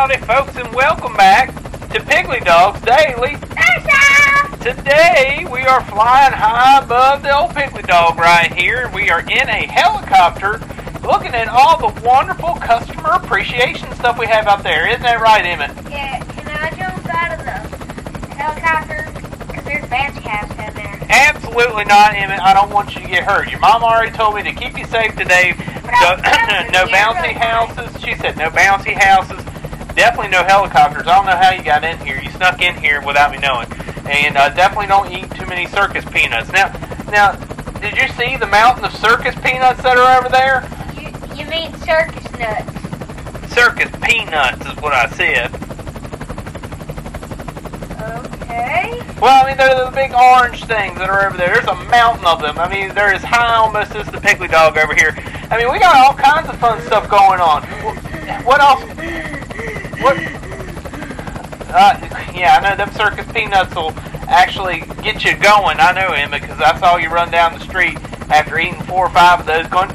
Howdy, folks, and welcome back to Piggly Dogs Daily. Today, we are flying high above the old Piggly Dog right here. We are in a helicopter looking at all the wonderful customer appreciation stuff we have out there. Isn't that right, Emmett? Yeah, can I jump out of the helicopter? Because there's bouncy house down there. Absolutely not, Emmett. I don't want you to get hurt. Your mom already told me to keep you safe today. So, no bouncy houses. She said no bouncy houses. Definitely no helicopters. I don't know how you got in here. You snuck in here without me knowing. And uh, definitely don't eat too many circus peanuts. Now, now, did you see the mountain of circus peanuts that are over there? You, you mean circus nuts? Circus peanuts is what I said. Okay. Well, I mean, they're the big orange things that are over there. There's a mountain of them. I mean, they're as high almost as the Piggly Dog over here. I mean, we got all kinds of fun stuff going on. What else? What? Uh, yeah, I know them circus peanuts will actually get you going. I know him because I saw you run down the street after eating four or five of those going.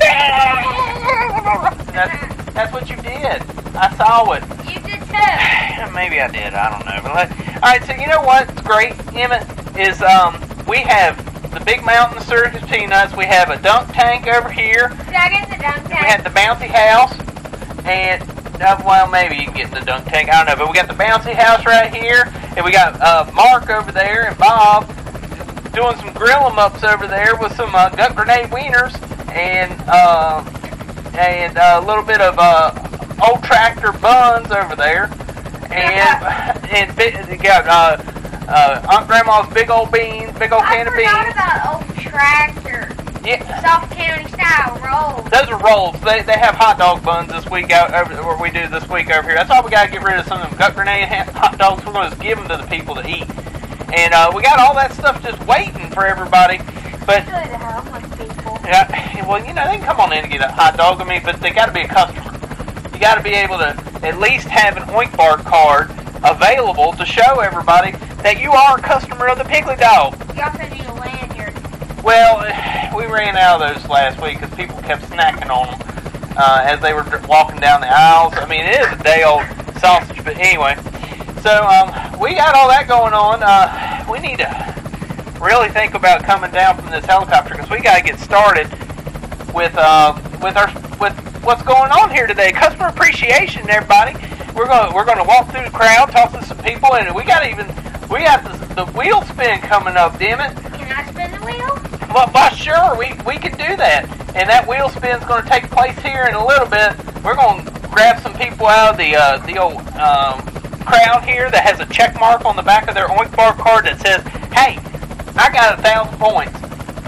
That's, that's what you did. I saw it. You did too. Maybe I did. I don't know. But let, all right. So you know what's great, Emmett, is um we have the big mountain circus peanuts. We have a dunk tank over here. Get the dunk We had tank? the bouncy house, and uh, well, maybe you can get the dunk tank. I don't know, but we got the bouncy house right here, and we got uh, Mark over there and Bob doing some grill 'em ups over there with some uh, gut grenade wieners and uh, and uh, a little bit of uh, old tractor buns over there, and and bi- you got uh, uh, Aunt Grandma's big old beans, big old I can of forgot beans. about old tractor. Yeah. Soft County style rolls. Those are rolls. They, they have hot dog buns this week out over where we do this week over here. That's why we got to get rid of some of them gut grenade hot dogs. We're going to just give them to the people to eat. And uh, we got all that stuff just waiting for everybody. But Good to have with people. yeah, well, you know they can come on in and get a hot dog. I mean, but they got to be a customer. You got to be able to at least have an Oink Bar card available to show everybody that you are a customer of the Piggly Dog. You also need a lanyard. Well, we ran out of those last week because people kept snacking on them uh, as they were walking down the aisles. I mean, it is a day old sausage, but anyway. So um, we got all that going on. Uh, we need to really think about coming down from this helicopter because we got to get started with uh, with our with what's going on here today. Customer appreciation, everybody. We're gonna we're gonna walk through the crowd, talk to some people, and we got even we got the, the wheel spin coming up. Damn it! Can I spin the wheel? Well, well, sure, we, we can do that. And that wheel spin's going to take place here in a little bit. We're going to grab some people out of the uh, the old um, crowd here that has a check mark on the back of their Oink Bar card that says, "Hey, I got a thousand points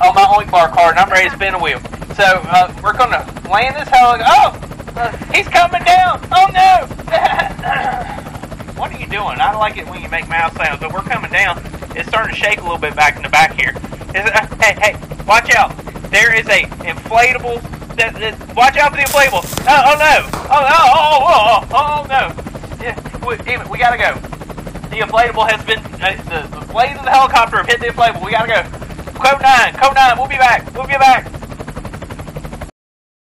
on my Oink Bar card, and I'm ready to spin a wheel." So uh, we're going to land this heli. Oh, uh, he's coming down! Oh no! what are you doing? I like it when you make mouth sounds, but we're coming down. It's starting to shake a little bit back in the back here. Hey, hey, watch out! There is a inflatable. That, that, watch out for the inflatable! Oh, oh no! Oh, oh, oh, oh, oh, oh no! Yeah, we, Emmett, we gotta go. The inflatable has been. Uh, the, the blades of the helicopter have hit the inflatable. We gotta go. Code nine, code nine. We'll be back. We'll be back.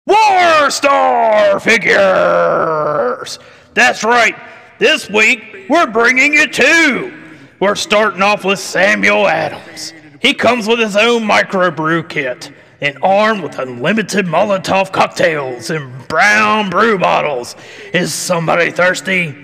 War Star Figures! That's right. This week, we're bringing you two. We're starting off with Samuel Adams. He comes with his own microbrew kit and armed with unlimited Molotov cocktails and brown brew bottles. Is somebody thirsty?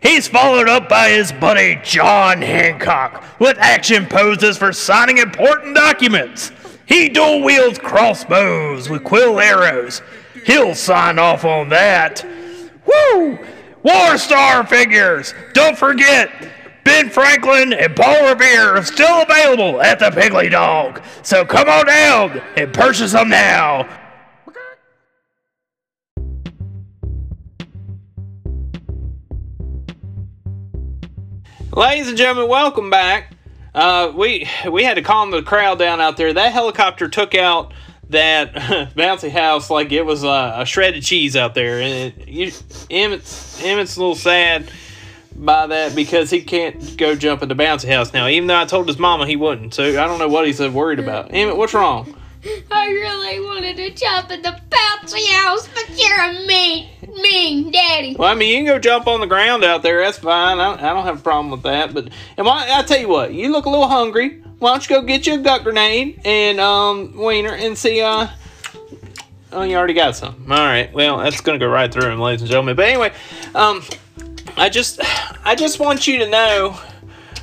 He's followed up by his buddy John Hancock with action poses for signing important documents. He dual wields crossbows with quill arrows. He'll sign off on that. Woo! War Star figures! Don't forget, Ben Franklin and Paul Revere are still available at the Piggly Dog. So come on down and purchase them now. Ladies and gentlemen, welcome back. Uh, we we had to calm the crowd down out there. That helicopter took out that bouncy house like it was uh, a shredded cheese out there, and it, you, Emmett's Emmett's a little sad by that because he can't go jump in the bouncy house now. Even though I told his mama he wouldn't, so I don't know what he's so worried about. Emmett, what's wrong? I really wanted to jump in the bouncy house, but you're a meat. me, Daddy. Well, I mean, you can go jump on the ground out there. That's fine. I, I don't have a problem with that. But and why, I tell you what, you look a little hungry. Why don't you go get you a gut grenade and um wiener and see uh. Oh, you already got some. All right. Well, that's gonna go right through him, ladies and gentlemen. But anyway, um, I just, I just want you to know.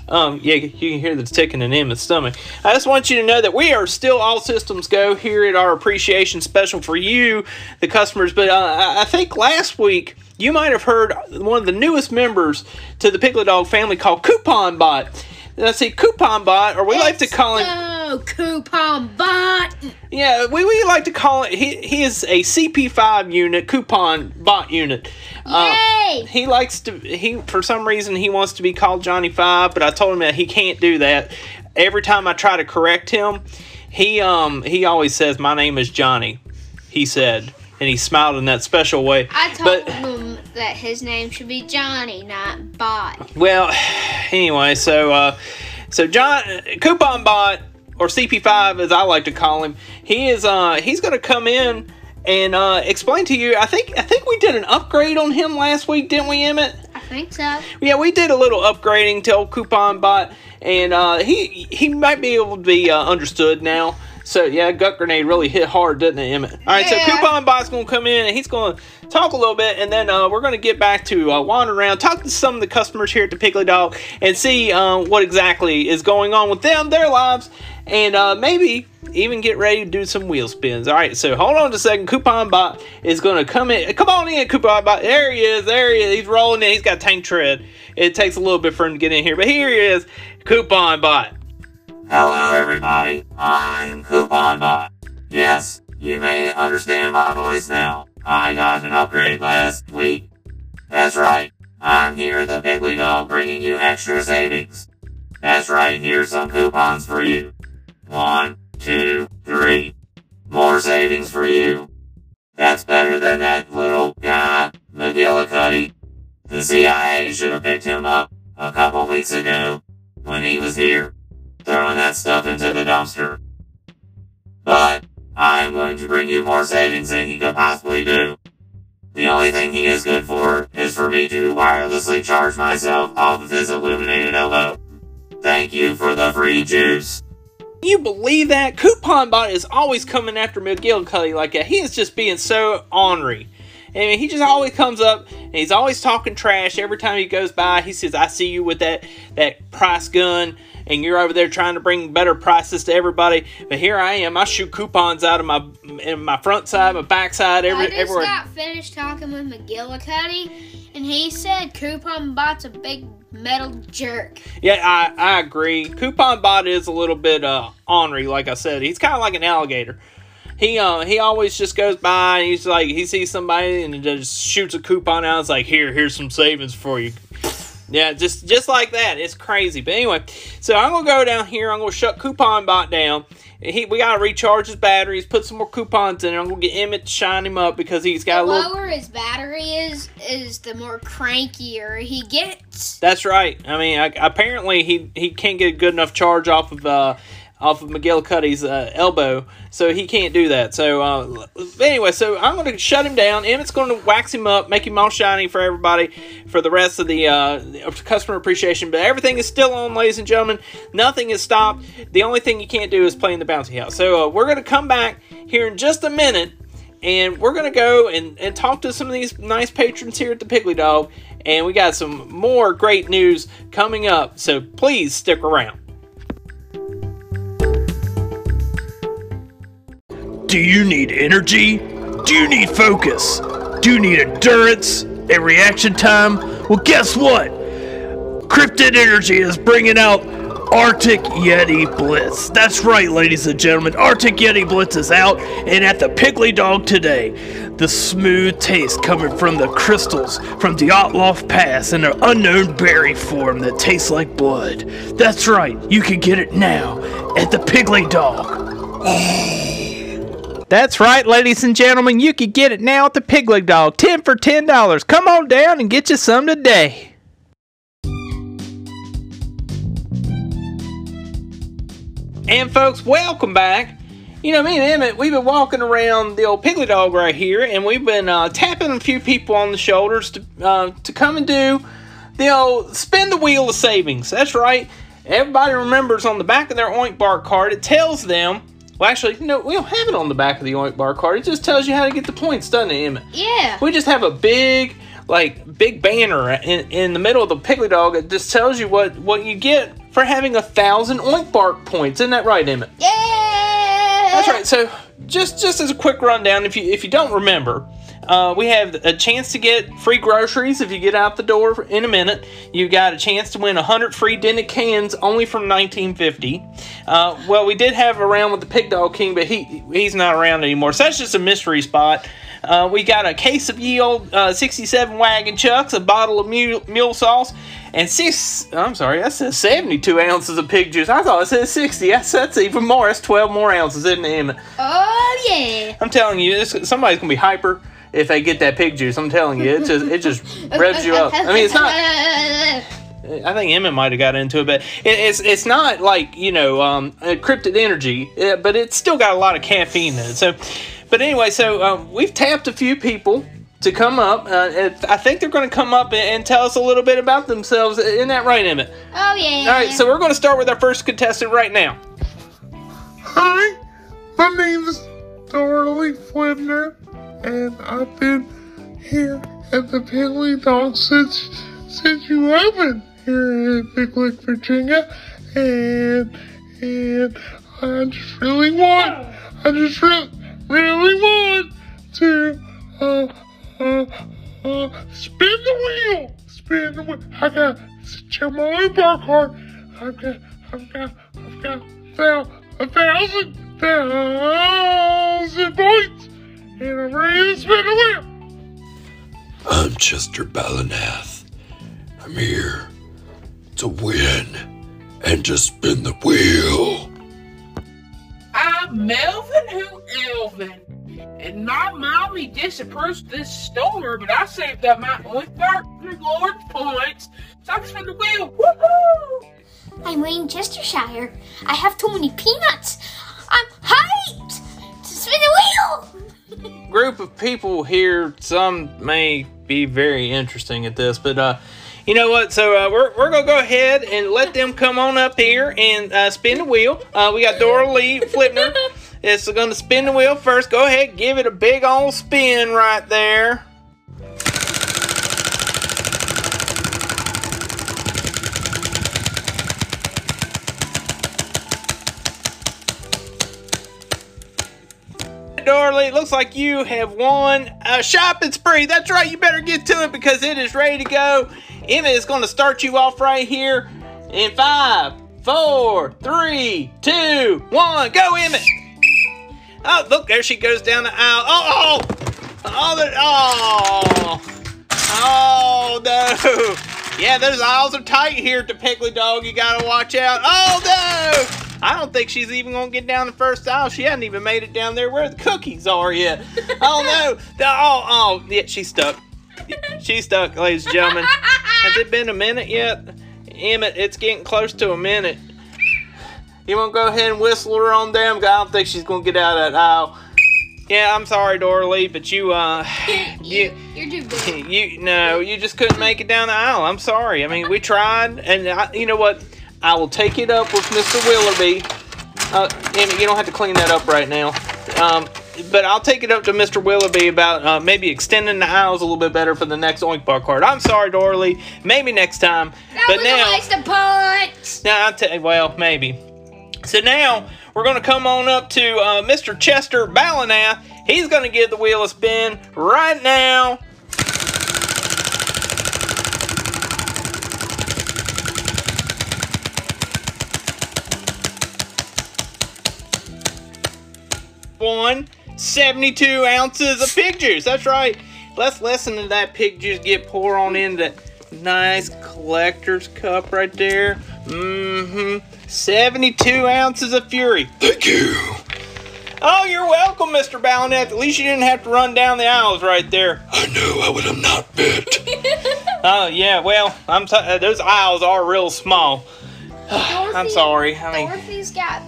Um, yeah, you can hear the ticking in Emmett's stomach. I just want you to know that we are still all systems go here at our appreciation special for you, the customers. But uh, I I think last week you might have heard one of the newest members to the Piggly Dog family called Coupon Bot. Let's see, Coupon Bot, or we like to call him. Oh, coupon bot. Yeah, we, we like to call it. He, he is a CP5 unit, coupon bot unit. Yay! he likes to. He for some reason he wants to be called Johnny Five, but I told him that he can't do that. Every time I try to correct him, he um he always says my name is Johnny. He said, and he smiled in that special way. I told but him that his name should be Johnny, not Bot. well, anyway, so uh, so John Coupon Bot or CP5 as I like to call him, he is uh he's gonna come in and uh explain to you. I think I think we did an upgrade on him last week, didn't we, Emmett? I think so. Yeah, we did a little upgrading to old Coupon Bot, and uh, he he might be able to be uh, understood now. So yeah, gut grenade really hit hard, didn't it, Emmett? All right, Yeah. so Coupon Bot's gonna come in and he's gonna talk a little bit, and then uh, we're gonna get back to uh, wander around, talk to some of the customers here at the Piggly Dog, and see uh, what exactly is going on with them, their lives, and uh, maybe even get ready to do some wheel spins. All right, so hold on just a second. Coupon Bot is gonna come in. Come on in, Coupon Bot. There he is. There he is. He's rolling in. He's got tank tread. It takes a little bit for him to get in here, but here he is, Coupon Bot. Hello everybody, I'm Coupon Bot. Yes, you may understand my voice now. I got an upgrade last week. That's right, I'm here the Piggly Dog bringing you extra savings. That's right, here's some coupons for you. One, two, three. More savings for you. That's better than that little guy, McGillicuddy. The CIA should have picked him up a couple weeks ago when he was here throwing that stuff into the dumpster. But I'm going to bring you more savings than he could possibly do. The only thing he is good for is for me to wirelessly charge myself off of his illuminated elbow. Thank you for the free juice. You believe that? Coupon Bot is always coming after McGillicuddy like that. He is just being so ornery. I mean, he just always comes up and he's always talking trash. Every time he goes by, he says, "I see you with that that price gun, and you're over there trying to bring better prices to everybody." But here I am. I shoot coupons out of my in my front side, my back side, every I just everywhere. got finished talking with McGillicuddy, and he said Coupon Bot's a big metal jerk. Yeah, I, I agree. Coupon Bot is a little bit uh ornery, like I said. He's kind of like an alligator. He uh he always just goes by and he's like he sees somebody and he just shoots a coupon out. It's like here here's some savings for you. Yeah, just just like that. It's crazy. But anyway, so I'm gonna go down here. I'm gonna shut Coupon Bot down. He, we gotta recharge his batteries, put some more coupons in. there. I'm gonna get Emmett to shine him up because he's got The a little. lower his battery is, is the more crankier he gets. That's right. I mean, I, apparently he he can't get a good enough charge off of uh off of McGillicuddy's uh, elbow, so he can't do that. So uh, anyway, so I'm going to shut him down. Emmett's going to wax him up, make him all shiny for everybody for the rest of the uh, customer appreciation. But everything is still on, ladies and gentlemen. Nothing is stopped. The only thing you can't do is play in the bouncy house. So uh, we're going to come back here in just a minute and we're gonna go and, and talk to some of these nice patrons here at the Piggly Dog, and we got some more great news coming up. So please stick around. Do you need energy? Do you need focus? Do you need endurance and reaction time? Well, guess what? Cryptid Energy is bringing out Arctic Yeti Blitz. That's right, ladies and gentlemen. Arctic Yeti Blitz is out and at the Piggly Dog today. The smooth taste coming from the crystals from the Otloff Pass in an unknown berry form that tastes like blood. That's right, you can get it now at the Piggly Dog. Oh. That's right, ladies and gentlemen. You can get it now at the Piggly Dog. 10 for $10. Come on down and get you some today. And folks, welcome back. you know, me and Emmett, we've been walking around the old Piggly Dog right here, and we've been uh, tapping a few people on the shoulders to uh, to come and do the old spin the wheel of savings. That's right. Everybody remembers on the back of their Oink Bar card, it tells them. Well, actually, no, we don't have it on the back of the Oink Bar card. It just tells you how to get the points, doesn't it, Emmett? Yeah. We just have a big, like, big banner in, in the middle of the Piggly Dog. It just tells you what, what you get for having a thousand Oink Bark points. Isn't that right, Emmett? Yeah. That's right. So, just just as a quick rundown, if you if you don't remember, uh, we have a chance to get free groceries if you get out the door in a minute. You got a chance to win 100 free dented cans only from 1950. Uh, well, we did have around with the Pig Dog King, but he he's not around anymore. So that's just a mystery spot. Uh, we got a case of ye old uh, 67 wagon chucks, a bottle of mule, mule sauce, and six. I'm sorry, that says 72 ounces of pig juice. I thought it said 60. That's, that's even more. That's 12 more ounces, isn't it, Oh yeah. I'm telling you, this, somebody's gonna be hyper if they get that pig juice. I'm telling you, it just it just revs you up. I mean, it's not. I think Emmett might have got into it, but it, it's it's not like you know um, encrypted energy, uh, but it's still got a lot of caffeine in it. So, but anyway, so um, we've tapped a few people to come up. Uh, and I think they're going to come up and, and tell us a little bit about themselves. Isn't that right, Emmett? Oh yeah. All right, so we're going to start with our first contestant right now. Hi, my name is Dorley Flipner, and I've been here at the Piggly Dog since since you opened here in Big Lake, Virginia, and and I just really want, I just re- really want to uh uh uh spin the wheel, spin the wheel. I got check my own bar card. I've got, I've got, I've got a thousand, thousand I'm ready to spin the wheel. I'm Chester Balanath. I'm here to win and to spin the wheel. I'm Melvin Who Elvin. And my mommy disapproves this store, but I saved up my oink bark reward points so I can spin the wheel. Woohoo! I'm Wayne Chestershire. I have too many peanuts. I'm hyped to spin the wheel. Group of people here, some may be very interesting at this, but uh, you know what? So uh, we're, we're gonna go ahead and let them come on up here and uh, spin the wheel. Uh, we got Dora Lee Flipner. It's gonna spin the wheel first. Go ahead, give it a big old spin right there. Dorley, it looks like you have won a shopping spree. That's right, you better get to it because it is ready to go. Emmett is going to start you off right here in five, four, three, two, one. Go, Emmett. Oh, look, there she goes down the aisle. Oh, oh, oh, the, oh, oh, no. Yeah, those aisles are tight here at the Piggly Dog. You got to watch out. Oh, no. I don't think she's even gonna get down the first aisle. She hasn't even made it down there where the cookies are yet. Oh no! The- oh, oh, yeah, she's stuck. She's stuck, ladies and gentlemen. Has it been a minute yet? Emmett, it's getting close to a minute. You want to go ahead and whistle her on down? I don't think she's gonna get out of that aisle. Yeah, I'm sorry, Dora but you, uh, you, You're too big. you, no, you just couldn't make it down the aisle. I'm sorry. I mean, we tried, and I, you know what? I will take it up with Mr. Willoughby. Uh, Emmett, you don't have to clean that up right now. Um, but I'll take it up to Mr. Willoughby about uh, maybe extending the aisles a little bit better for the next Oink Bar card. I'm sorry, Dorley. Maybe next time. That but was now, a waste of points. now I'll tell well, maybe. So now we're going to come on up to uh, Mr. Chester Balanath. He's going to give the wheel a spin right now. One 72 ounces of pig juice. That's right. Let's listen to that pig juice get pour on into that nice collector's cup right there. Mm-hmm. 72 ounces of fury. Thank you. Oh, you're welcome, Mr. Balanath. At least you didn't have to run down the aisles right there. I knew I would have not bet. Oh, yeah, well, I'm t- uh, those aisles are real small. I'm sorry. I mean, Dorothy's got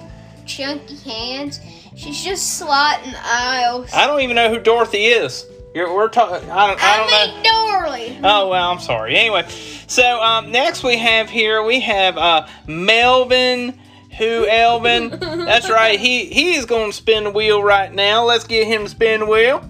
chunky hands, She's just slotting aisles. I don't even know who Dorothy is. You're, we're talking. I don't. I don't know. mean Dorley. Oh well, I'm sorry. Anyway, so um, next we have here we have uh, Melvin. Who Elvin? That's right. He he is going to spin the wheel right now. Let's get him to spin the wheel.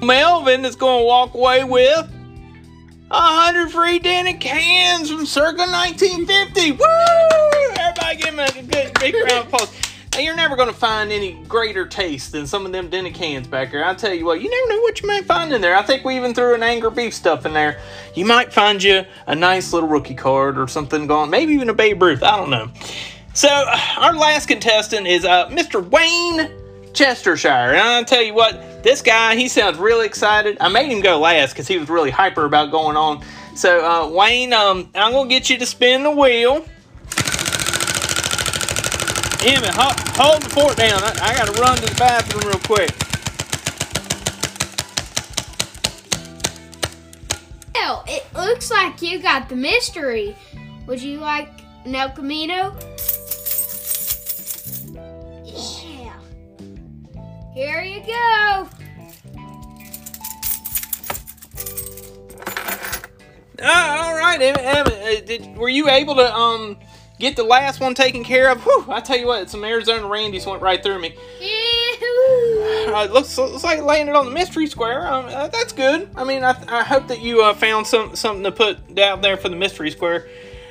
Melvin is going to walk away with a hundred free dented cans from circa 1950. Woo! Everybody give him a good big round of applause. Now, you're never going to find any greater taste than some of them dented cans back there. I'll tell you what, you never know what you might find in there. I think we even threw an Angry Beef stuff in there. You might find you a nice little rookie card or something going, maybe even a Babe Ruth. I don't know. So, our last contestant is uh, Mr. Wayne Chestershire. And I'll tell you what, this guy, he sounds really excited. I made him go last because he was really hyper about going on. So, uh, Wayne, um, I'm going to get you to spin the wheel. Emmett, hold, hold the fort down. I, I got to run to the bathroom real quick. Well, it looks like you got the mystery. Would you like an El Camino? Here you go. Ah, all right. Emmett uh, did, were you able to um get the last one taken care of? Whew, I tell you what, some Arizona Randys went right through me. Uh, it looks, looks like laying it landed on the mystery square. Um, uh, that's good. I mean, I, I hope that you uh, found some something to put down there for the mystery square.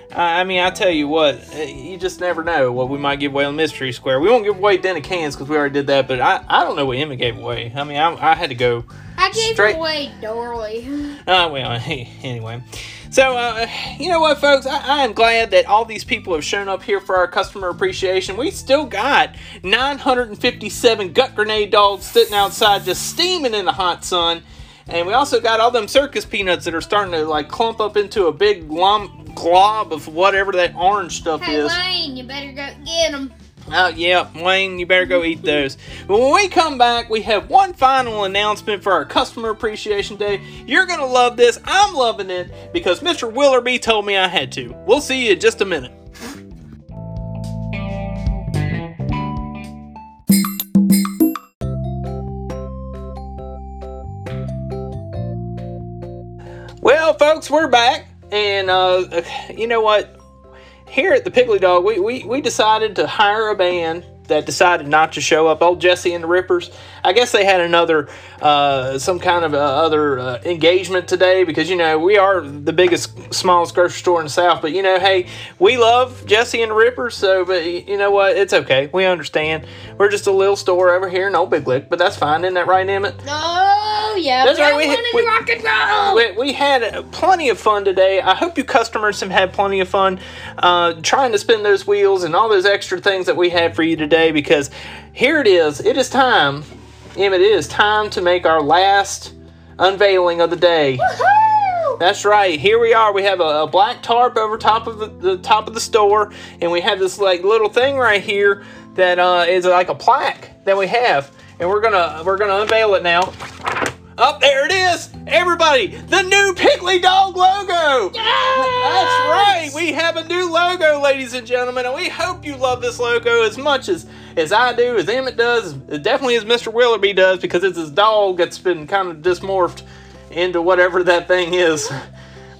Uh, I mean, I tell you what, uh, you just never know what we might give away on mystery square. We won't give away dented cans because we already did that, but I, I don't know what Emma gave away. I mean, I, I had to go. I gave Straight- away Dorley. Uh, well, anyway. So, uh, you know what, folks? I, I am glad that all these people have shown up here for our customer appreciation. We still got 957 gut grenade dogs sitting outside just steaming in the hot sun. And we also got all them circus peanuts that are starting to like clump up into a big lump, glob of whatever that orange stuff Hey, is. Wayne, you better go get them. Oh, yeah, Wayne, you better go eat those. But when we come back, we have one final announcement for our Customer Appreciation Day. You're going to love this. I'm loving it because Mr. Willoughby told me I had to. We'll see you in just a minute. Well, folks, we're back. And uh, you know what? here at the Piggly Dog, we, we, we decided to hire a band that decided not to show up. Old Jesse and the Rippers. I guess they had another, uh, some kind of uh, other uh, engagement today because, you know, we are the biggest, smallest grocery store in the South. But, you know, hey, we love Jesse and the Rippers. So, but you know what? It's okay. We understand. We're just a little store over here in Old Big Lick, but that's fine. Isn't that right, Emmett? Oh, yeah. That's right, we we- rock and roll. We, we had plenty of fun today. I hope you customers have had plenty of fun uh, trying to spin those wheels and all those extra things that we had for you today because here it is. It is time, Emmett, it is time to make our last unveiling of the day. Woohoo! That's right. Here we are. We have a, a black tarp over top of the, the top of the store, and we have this like little thing right here that uh, is like a plaque that we have, and we're gonna we're gonna unveil it now. Up there it is, everybody! The new Piggly Dog logo. That's right. We have a new logo, ladies and gentlemen, and we hope you love this logo as much as as I do, as Emmett does, definitely as Mr. Willoughby does, because it's his dog that's been kind of dismorphed into whatever that thing is.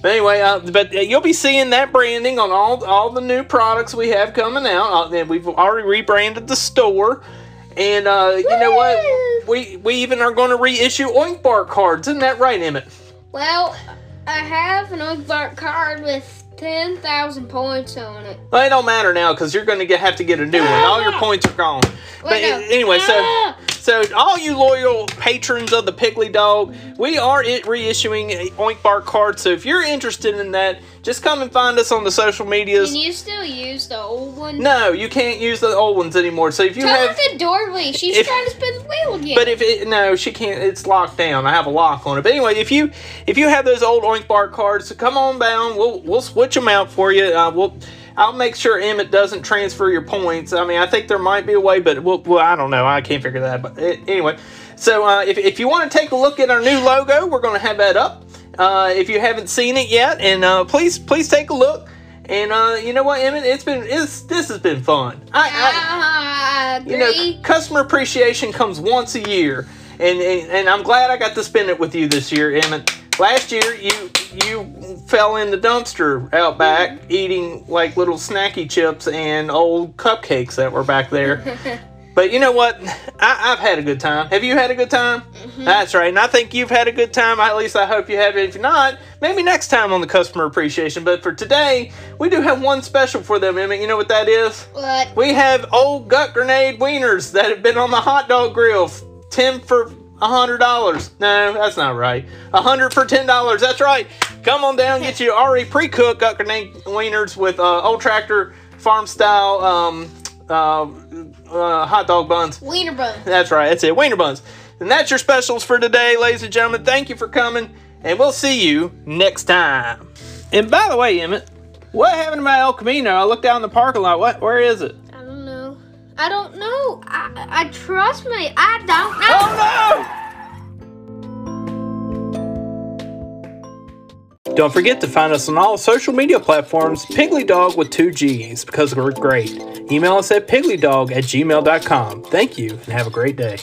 But anyway, uh, but uh, you'll be seeing that branding on all all the new products we have coming out. Uh, and we've already rebranded the store, and uh, you know what? We we even are going to reissue Oink Bar cards. Isn't that right, Emmett? Well, I have an Oakbark card with 10,000 points on it. Well, it don't matter now because you're going to have to get a new one. All your points are gone. But Wait, no. anyway, so. Ah! So, all you loyal patrons of the Piggly Dog, we are it reissuing Oink Bar card. So, if you're interested in that, just come and find us on the social medias. Can you still use the old one? No, you can't use the old ones anymore. So, if you Tell have. to Dorley. She's if- trying to spin the wheel again. But if it no, she can't. It's locked down. I have a lock on it. But anyway, if you if you have those old Oink Bar cards, come on down. We'll we'll switch them out for you. Uh, we'll I'll make sure Emmett doesn't transfer your points. I mean, I think there might be a way, but we'll, well I don't know. I can't figure that. But anyway, So uh, if, if you want to take a look at our new logo, we're going to have that up. Uh, if you haven't seen it yet, and uh, please please take a look. And uh, you know what, Emmett? It's been it's, this has been fun. I, I you know customer appreciation comes once a year, and, and and I'm glad I got to spend it with you this year, Emmett. Last year you you fell in the dumpster out back eating like little snacky chips and old cupcakes that were back there. But you know what? I, have had a good time. Have you had a good time? Mm-hmm. That's right. And I think you've had a good time. At least I hope you have. If not, maybe next time on the customer appreciation. But for today, we do have one special for them, Emmett. You know what that is? What? We have old gut grenade wieners that have been on the hot dog grill. 10 for hundred dollars. No, that's not right. A hundred for ten dollars. That's right. Come on down, get you already pre-cooked gut grenade wieners with uh, old tractor farm style um, uh, uh, hot dog buns. Wiener buns. That's right. That's it. Wiener buns. And that's your specials for today, ladies and gentlemen. Thank you for coming, and we'll see you next time. And by the way, Emmett, what happened to my El Camino? I looked down the parking lot. What? Where is it? I don't know. I don't know. I, I trust me. I don't know. Oh no! Don't forget to find us on all social media platforms, Piggly Dog with two G's, because we're great. Email us at piglydog at gmail.com. Thank you and have a great day.